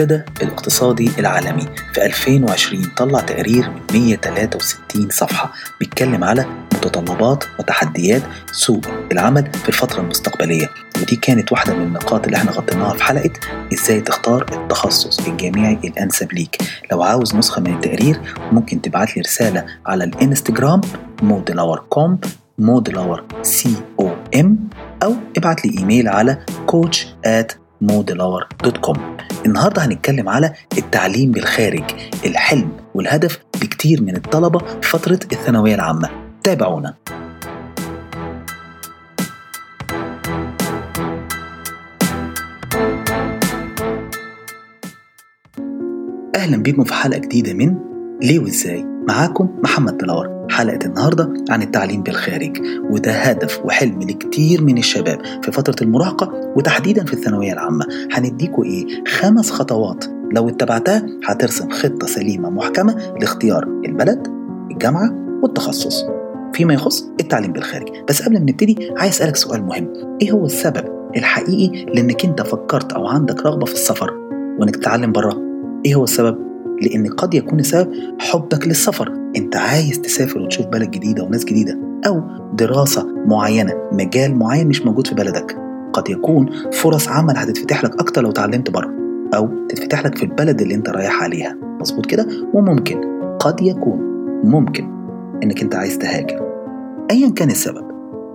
المنتدى الاقتصادي العالمي. في 2020 طلع تقرير من 163 صفحة بيتكلم على متطلبات وتحديات سوق العمل في الفترة المستقبلية. ودي كانت واحدة من النقاط اللي إحنا غطيناها في حلقة إزاي تختار التخصص الجامعي الأنسب ليك. لو عاوز نسخة من التقرير ممكن تبعت لي رسالة على الإنستجرام مودلاور com مودلاور C O M أو ابعت لي إيميل على coach at modelower.com النهاردة هنتكلم على التعليم بالخارج الحلم والهدف بكتير من الطلبة في فترة الثانوية العامة. تابعونا. أهلا بيكم في حلقة جديدة من ليه وإزاي؟ معاكم محمد دلار. حلقة النهاردة عن التعليم بالخارج وده هدف وحلم لكتير من الشباب في فترة المراهقة وتحديدا في الثانوية العامة. هنديكوا إيه؟ خمس خطوات. لو اتبعتها هترسم خطة سليمة محكمة لاختيار البلد الجامعة والتخصص. فيما يخص التعليم بالخارج. بس قبل ما نبتدي عايز أسألك سؤال مهم. إيه هو السبب الحقيقي لأنك أنت فكرت أو عندك رغبة في السفر وإنك تتعلم بره إيه هو السبب؟ لأن قد يكون السبب حبك للسفر. أنت عايز تسافر وتشوف بلد جديدة وناس جديدة أو دراسة معينة مجال معين مش موجود في بلدك قد يكون فرص عمل هتتفتح لك أكتر لو اتعلمت بره أو تتفتح لك في البلد اللي أنت رايح عليها. مظبوط كده؟ وممكن قد يكون ممكن إنك أنت عايز تهاجر. أيا كان السبب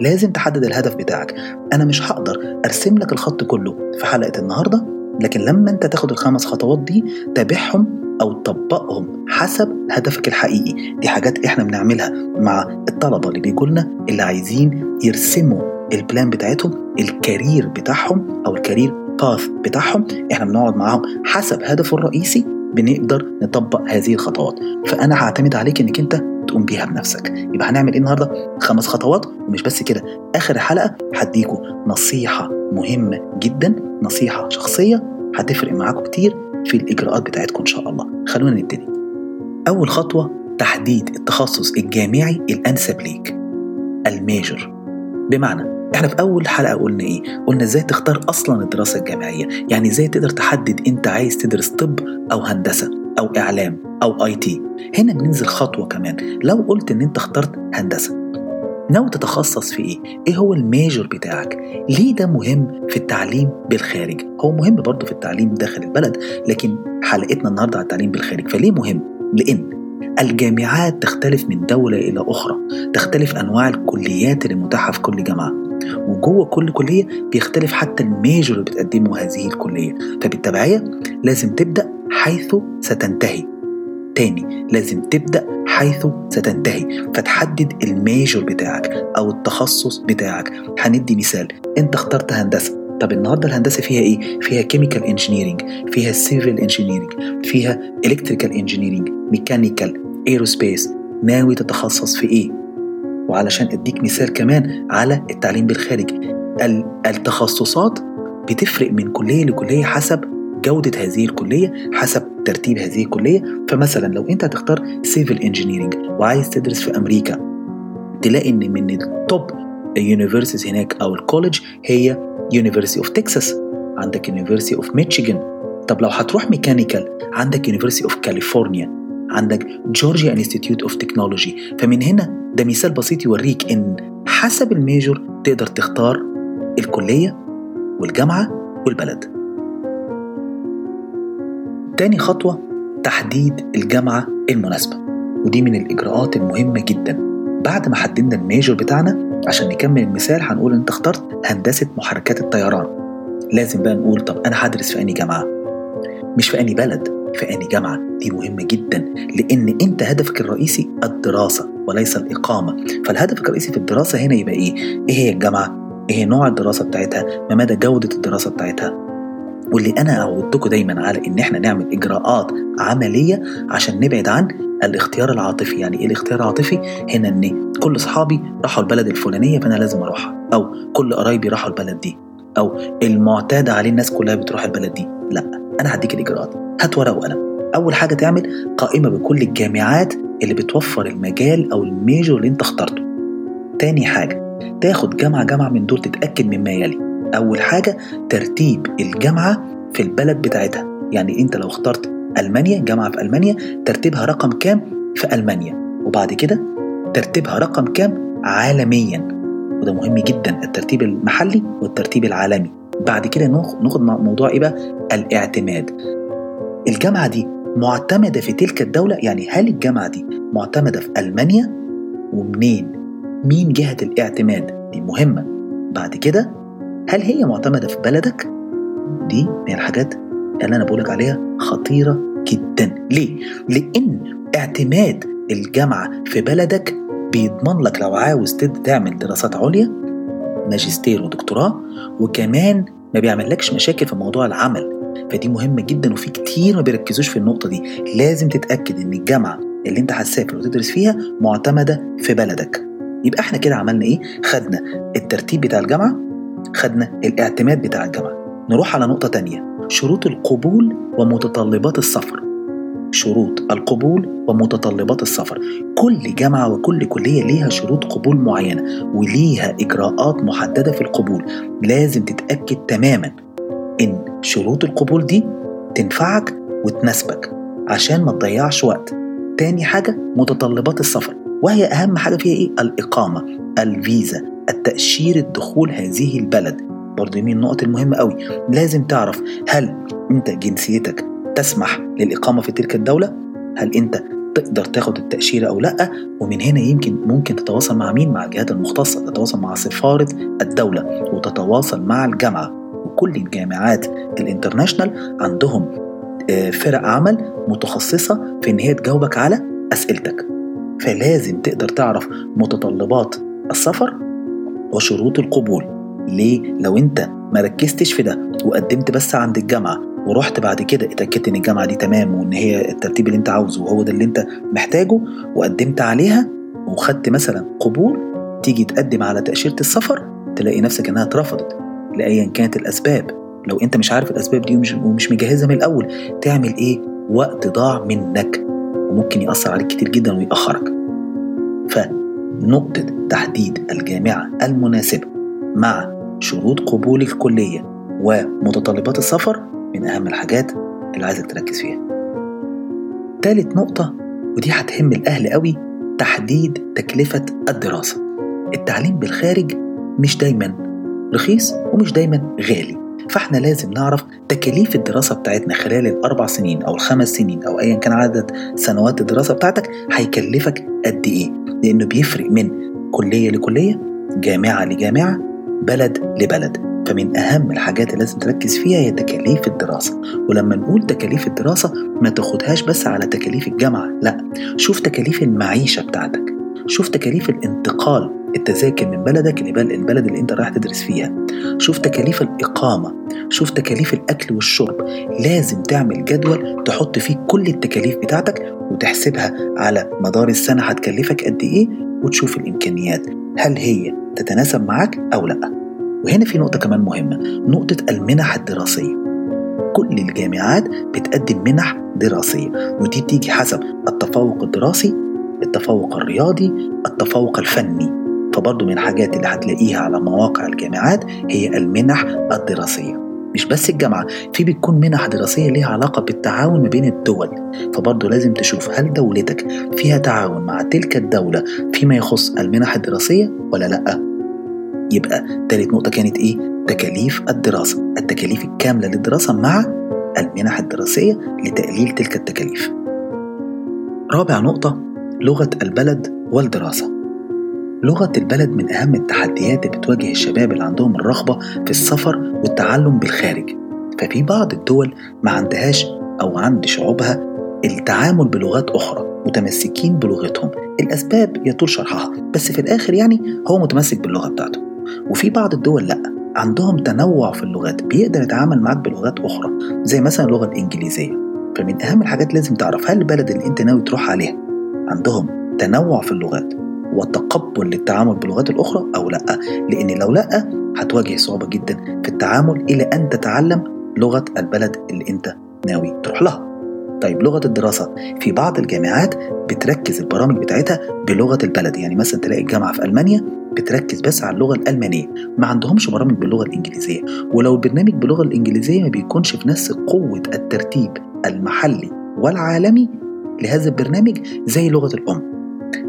لازم تحدد الهدف بتاعك. أنا مش هقدر أرسم لك الخط كله في حلقة النهاردة لكن لما أنت تاخد الخمس خطوات دي تابعهم أو تطبقهم حسب هدفك الحقيقي. دي حاجات إحنا بنعملها مع الطلبة اللي بيجوا لنا اللي عايزين يرسموا ال plan بتاعتهم ال career بتاعهم أو ال career path بتاعهم. إحنا بنقعد معاهم حسب هدفه الرئيسي بنقدر نطبق هذه الخطوات. فأنا هعتمد عليك إنك أنت تقوم بيها بنفسك. يبقى هنعمل إيه النهارده؟ خمس خطوات ومش بس كده. آخر الحلقة هديكوا نصيحة مهمة جدا نصيحة شخصية هتفرق معاكم كتير في الإجراءات بتاعتكم إن شاء الله. خلونا نبتدي. أول خطوة تحديد التخصص الجامعي الأنسب ليك. ال major. بمعنى إحنا في أول حلقة قلنا إيه؟ قلنا إزاي تختار أصلا الدراسة الجامعية. يعني إزاي تقدر تحدد أنت عايز تدرس طب أو هندسة أو إعلام أو IT. هنا بننزل خطوة كمان. لو قلت إن أنت اخترت هندسة ناوي تتخصص في إيه؟ إيه هو ال major بتاعك؟ ليه ده مهم في التعليم بالخارج؟ هو مهم برضه في التعليم داخل البلد لكن حلقتنا النهارده على التعليم بالخارج فليه مهم؟ لأن الجامعات تختلف من دولة إلى أخرى تختلف أنواع الكليات اللي متاحة في كل جامعة وجوه كل كلية بيختلف حتى ال major اللي بتقدمه هذه الكلية فبالتبعية لازم تبدأ حيث ستنتهي تاني. لازم تبدأ حيث ستنتهي. فتحدد ال major بتاعك أو التخصص بتاعك. هندي مثال. أنت اخترت هندسة. طب النهارده الهندسة فيها إيه؟ فيها chemical engineering، فيها civil engineering، فيها electrical engineering، mechanical، aerospace، ناوي تتخصص في إيه؟ وعلشان أديك مثال كمان على التعليم بالخارج. التخصصات بتفرق من كلية لكلية حسب جودة هذه الكلية حسب ترتيب هذه الكلية. فمثلا لو أنت هتختار civil engineering وعايز تدرس في أمريكا تلاقي إن من ال top universities هناك أو ال college هي University of Texas عندك University of Michigan طب لو هتروح mechanical عندك University of California عندك Georgia Institute of Technology فمن هنا ده مثال بسيط يوريك إن حسب ال major تقدر تختار الكلية والجامعة والبلد. تاني خطوة تحديد الجامعة المناسبة ودي من الإجراءات المهمة جدا بعد ما حددنا ال major بتاعنا عشان نكمل المثال هنقول أنت اخترت هندسة محركات الطيران لازم بقى نقول طب أنا هدرس في أني جامعة مش في أني بلد في أني جامعة دي مهمة جدا لأن أنت هدفك الرئيسي الدراسة وليس الإقامة فالهدف الرئيسي في الدراسة هنا يبقى إيه؟ إيه هي الجامعة؟ إيه نوع الدراسة بتاعتها؟ ما مدى جودة الدراسة بتاعتها؟ واللي أنا عودتكم دايما على إن إحنا نعمل إجراءات عملية عشان نبعد عن الاختيار العاطفي. يعني إيه الاختيار العاطفي؟ هنا إن كل أصحابي راحوا البلد الفلانية فأنا لازم أروحها. أو كل قرايبي راحوا البلد دي. أو المعتاد عليه الناس كلها بتروح البلد دي. لا أنا هديك الإجراءات. هات ورقة وقلم. أول حاجة تعمل قائمة بكل الجامعات اللي بتوفر المجال أو الميجور اللي أنت اخترته. تاني حاجة تاخد جامعة جامعة من دول تتأكد مما يلي أول حاجة ترتيب الجامعة في البلد بتاعتها. يعني أنت لو اخترت ألمانيا جامعة في ألمانيا ترتيبها رقم كام؟ في ألمانيا. وبعد كده ترتيبها رقم كام؟ عالميا. وده مهم جدا الترتيب المحلي والترتيب العالمي. بعد كده ناخد موضوع إيه بقى؟ الاعتماد. الجامعة دي معتمدة في تلك الدولة؟ يعني هل الجامعة دي معتمدة في ألمانيا؟ ومنين؟ مين جهة الاعتماد؟ دي مهمة. بعد كده هل هي معتمدة في بلدك؟ دي من الحاجات اللي أنا بقولك عليها خطيرة جدا. ليه؟ لأن اعتماد الجامعة في بلدك بيضمن لك لو عاوز تعمل دراسات عليا ماجستير ودكتوراه وكمان ما بيعملكش مشاكل في موضوع العمل. فدي مهمه جدا وفي كتير ما بيركزوش في النقطة دي. لازم تتأكد إن الجامعة اللي أنت هتسافر وتدرس فيها معتمدة في بلدك. يبقى إحنا كده عملنا إيه؟ خدنا الترتيب بتاع الجامعة خدنا الاعتماد بتاع الجامعة. نروح على نقطة تانية. شروط القبول ومتطلبات السفر. شروط القبول ومتطلبات السفر. كل جامعة وكل كلية ليها شروط قبول معينة وليها إجراءات محددة في القبول. لازم تتأكد تماما إن شروط القبول دي تنفعك وتناسبك عشان ما تضيعش وقت. تاني حاجة متطلبات السفر. وهي أهم حاجة فيها إيه؟ الإقامة. الفيزا التأشير الدخول هذه البلد برضه من النقط المهمة قوي لازم تعرف هل أنت جنسيتك تسمح للإقامة في تلك الدولة؟ هل أنت تقدر تاخد التأشيرة أو لأ ومن هنا يمكن ممكن تتواصل مع مين؟ مع الجهات المختصة تتواصل مع سفارة الدولة وتتواصل مع الجامعة وكل الجامعات الانترناشنال عندهم آه، فرق عمل متخصصة في إن هي تجاوبك على أسئلتك فلازم تقدر تعرف متطلبات السفر وشروط القبول. ليه؟ لو انت ما ركزتش في ده وقدمت بس عند الجامعة ورحت بعد كده اتأكدت إن الجامعة دي تمام وإن هي الترتيب اللي انت عاوزه وهو ده اللي انت محتاجه وقدمت عليها وخدت مثلا قبول تيجي تقدم على تأشيرة السفر تلاقي نفسك إنها اترفضت لايا كانت الأسباب. لو أنت مش عارف الأسباب دي ومش, ومش مجهزها من الأول تعمل إيه؟ وقت ضاع منك وممكن يأثر عليك كتير جدا ويأخرك. فنقطه تحديد الجامعة المناسبة مع شروط قبول الكلية ومتطلبات السفر من أهم الحاجات اللي عايزك تركز فيها. تالت نقطة ودي هتهم الأهل قوي تحديد تكلفة الدراسة. التعليم بالخارج مش دايما رخيص ومش دايما غالي فإحنا لازم نعرف تكاليف الدراسة بتاعتنا خلال الأربع سنين أو الخمس سنين أو أيا كان عدد سنوات الدراسة بتاعتك هيكلفك قد إيه. لأنه بيفرق من كلية لكلية جامعة لجامعة بلد لبلد. فمن أهم الحاجات اللي لازم تركز فيها هي تكاليف الدراسة. ولما نقول تكاليف الدراسة ما تاخدهاش بس على تكاليف الجامعة لا. شوف تكاليف المعيشة بتاعتك. شوف تكاليف الانتقال التذاكر من بلدك للبلد اللي انت رايح تدرس فيها. شوف تكاليف الإقامة. شوف تكاليف الأكل والشرب. لازم تعمل جدول تحط فيه كل التكاليف بتاعتك وتحسبها على مدار السنة هتكلفك قد إيه وتشوف الإمكانيات. هل هي تتناسب معاك أو لأ؟ وهنا في نقطة كمان مهمة نقطة المنح الدراسية. كل الجامعات بتقدم منح دراسية ودي بتيجي حسب التفوق الدراسي التفوق الرياضي التفوق الفني. فبرضه من الحاجات اللي هتلاقيها على مواقع الجامعات هي المنح الدراسية. مش بس الجامعة في بتكون منح دراسية ليها علاقة بالتعاون ما بين الدول. فبرضه لازم تشوف هل دولتك فيها تعاون مع تلك الدولة فيما يخص المنح الدراسية ولا لأ؟ يبقى تالت نقطة كانت إيه؟ تكاليف الدراسة التكاليف الكاملة للدراسة مع المنح الدراسية لتقليل تلك التكاليف. رابع نقطة لغة البلد والدراسة. لغة البلد من أهم التحديات اللي بتواجه الشباب اللي عندهم الرغبة في السفر والتعلم بالخارج. ففي بعض الدول ما عندهاش أو عند شعوبها التعامل بلغات أخرى متمسكين بلغتهم. الأسباب يطول شرحها بس في الآخر يعني هو متمسك باللغة بتاعته. وفي بعض الدول لأ عندهم تنوع في اللغات بيقدر يتعامل معاك بلغات أخرى زي مثلا اللغة الإنجليزية. فمن أهم الحاجات لازم تعرف هل البلد اللي أنت ناوي تروح عليها عندهم تنوع في اللغات؟ وتقبل للتعامل باللغات الأخرى أو لأ. لأن لو لأ هتواجه صعوبة جدا في التعامل إلى أن تتعلم لغة البلد اللي أنت ناوي تروح لها. طيب لغة الدراسة. في بعض الجامعات بتركز البرامج بتاعتها بلغة البلد. يعني مثلا تلاقي الجامعة في ألمانيا بتركز بس على اللغة الألمانية. ما عندهمش برامج باللغة الإنجليزية. ولو البرنامج باللغة الإنجليزية ما بيكونش في نفس قوة الترتيب المحلي والعالمي لهذا البرنامج زي لغة الأم.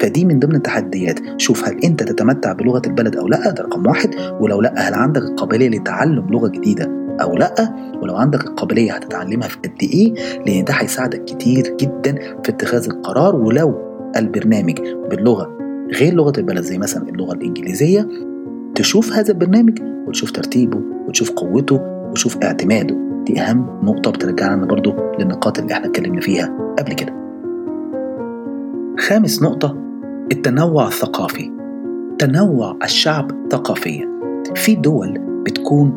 فدي من ضمن التحديات. شوف هل أنت تتمتع بلغة البلد أو لأ؟ ده رقم واحد. ولو لأ هل عندك القابلية لتعلم لغة جديدة أو لأ؟ ولو عندك القابلية هتتعلمها في قد إيه؟ لأن ده هيساعدك كتير جدا في اتخاذ القرار. ولو البرنامج باللغة غير لغة البلد زي مثلا اللغة الإنجليزية تشوف هذا البرنامج وتشوف ترتيبه وتشوف قوته وتشوف اعتماده. دي أهم نقطة بترجعنا برضو للنقاط اللي إحنا اتكلمنا فيها قبل كده. خامس نقطة التنوع الثقافي. تنوع الشعب ثقافيا. في دول بتكون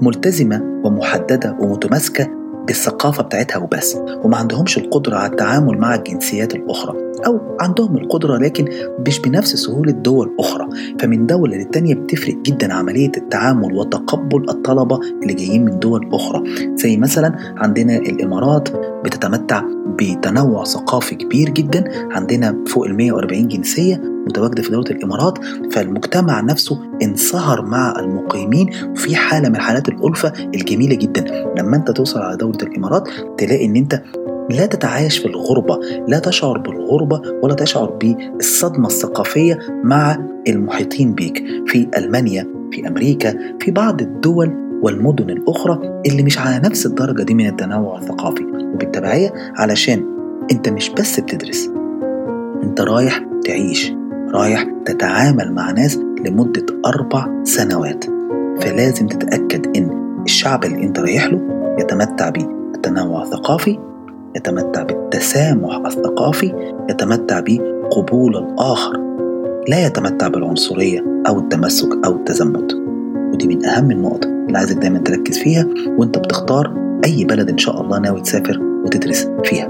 ملتزمة ومحددة ومتماسكة بالثقافة بتاعتها وبس وما عندهمش القدرة على التعامل مع الجنسيات الأخرى أو عندهم القدرة لكن مش بنفس سهولة دول أخرى. فمن دولة للتانية بتفرق جدا عملية التعامل وتقبل الطلبة اللي جايين من دول أخرى. زي مثلا عندنا الإمارات بتتمتع بتنوع ثقافي كبير جدا. عندنا فوق ال 140 جنسية متواجدة في دولة الإمارات فالمجتمع نفسه انصهر مع المقيمين في حالة من حالات الألفة الجميلة جدا. لما أنت توصل على دولة الإمارات تلاقي أن أنت لا تتعايش في الغربة لا تشعر بالغربة ولا تشعر بالصدمة الثقافية مع المحيطين بيك. في ألمانيا في أمريكا في بعض الدول والمدن الأخرى اللي مش على نفس الدرجة دي من التنوع الثقافي. وبالتبعية علشان أنت مش بس بتدرس أنت رايح تعيش رايح تتعامل مع ناس لمدة أربع سنوات. فلازم تتأكد إن الشعب اللي أنت رايح له يتمتع بالتنوع الثقافي يتمتع بالتسامح الثقافي يتمتع بقبول الآخر. لا يتمتع بالعنصرية أو التمسك أو التزمت ودي من أهم النقط اللي عايزك دايما تركز فيها وانت بتختار أي بلد إن شاء الله ناوي تسافر وتدرس فيها.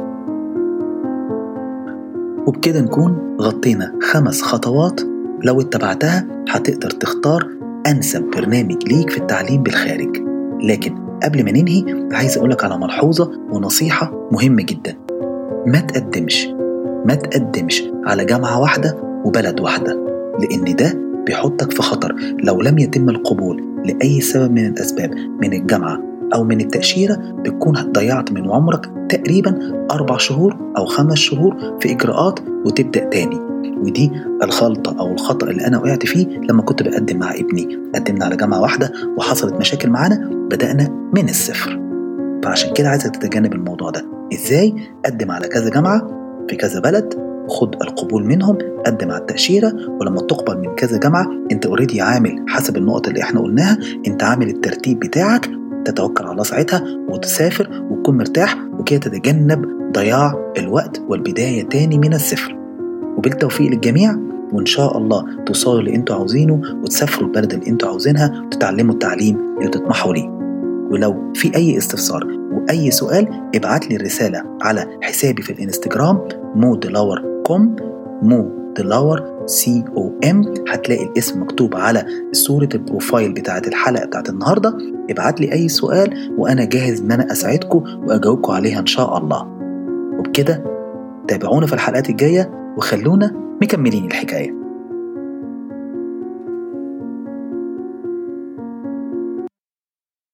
وبكده نكون غطينا خمس خطوات لو اتبعتها هتقدر تختار أنسب برنامج ليك في التعليم بالخارج. لكن قبل ما ننهي عايز أقولك على ملحوظة ونصيحة مهمة جدا. ما تقدمش ما تقدمش على جامعة واحدة وبلد واحدة لأن ده بيحطك في خطر لو لم يتم القبول لأي سبب من الأسباب من الجامعة أو من التأشيرة بتكون ضيعت من عمرك تقريبا أربع شهور أو خمس شهور في إجراءات وتبدأ تاني. ودي الخلطة أو الخطأ اللي أنا وقعت فيه لما كنت بقدم مع ابني. قدمنا على جامعة واحدة وحصلت مشاكل معانا بدأنا من الصفر. فعشان كده عايزك تتجنب الموضوع ده. إزاي؟ قدم على كذا جامعة في كذا بلد خد القبول منهم قدم على التأشيرة ولما تقبل من كذا جامعة أنت اوريدي عامل حسب النقط اللي إحنا قلناها أنت عامل الترتيب بتاعك تتوكل على الله ساعتها وتسافر وتكون مرتاح وكده تتجنب ضياع الوقت والبداية تاني من الصفر وبالتوفيق للجميع وإن شاء الله توصلوا اللي أنتوا عاوزينه وتسافروا البلد اللي أنتوا عاوزينها وتتعلموا التعليم اللي تطمحوا ليه. ولو في أي استفسار وأي سؤال ابعت لي الرسالة على حسابي في الإنستجرام مو com مو دلاور C O M هتلاقي الاسم مكتوب على صورة ال profile بتاعت الحلقة بتاعت النهاردة. ابعت لي أي سؤال وأنا جاهز إن أنا أساعدكم وأجاوبكم عليها إن شاء الله. وبكده تابعونا في الحلقات الجاية وخلونا مكملين الحكاية.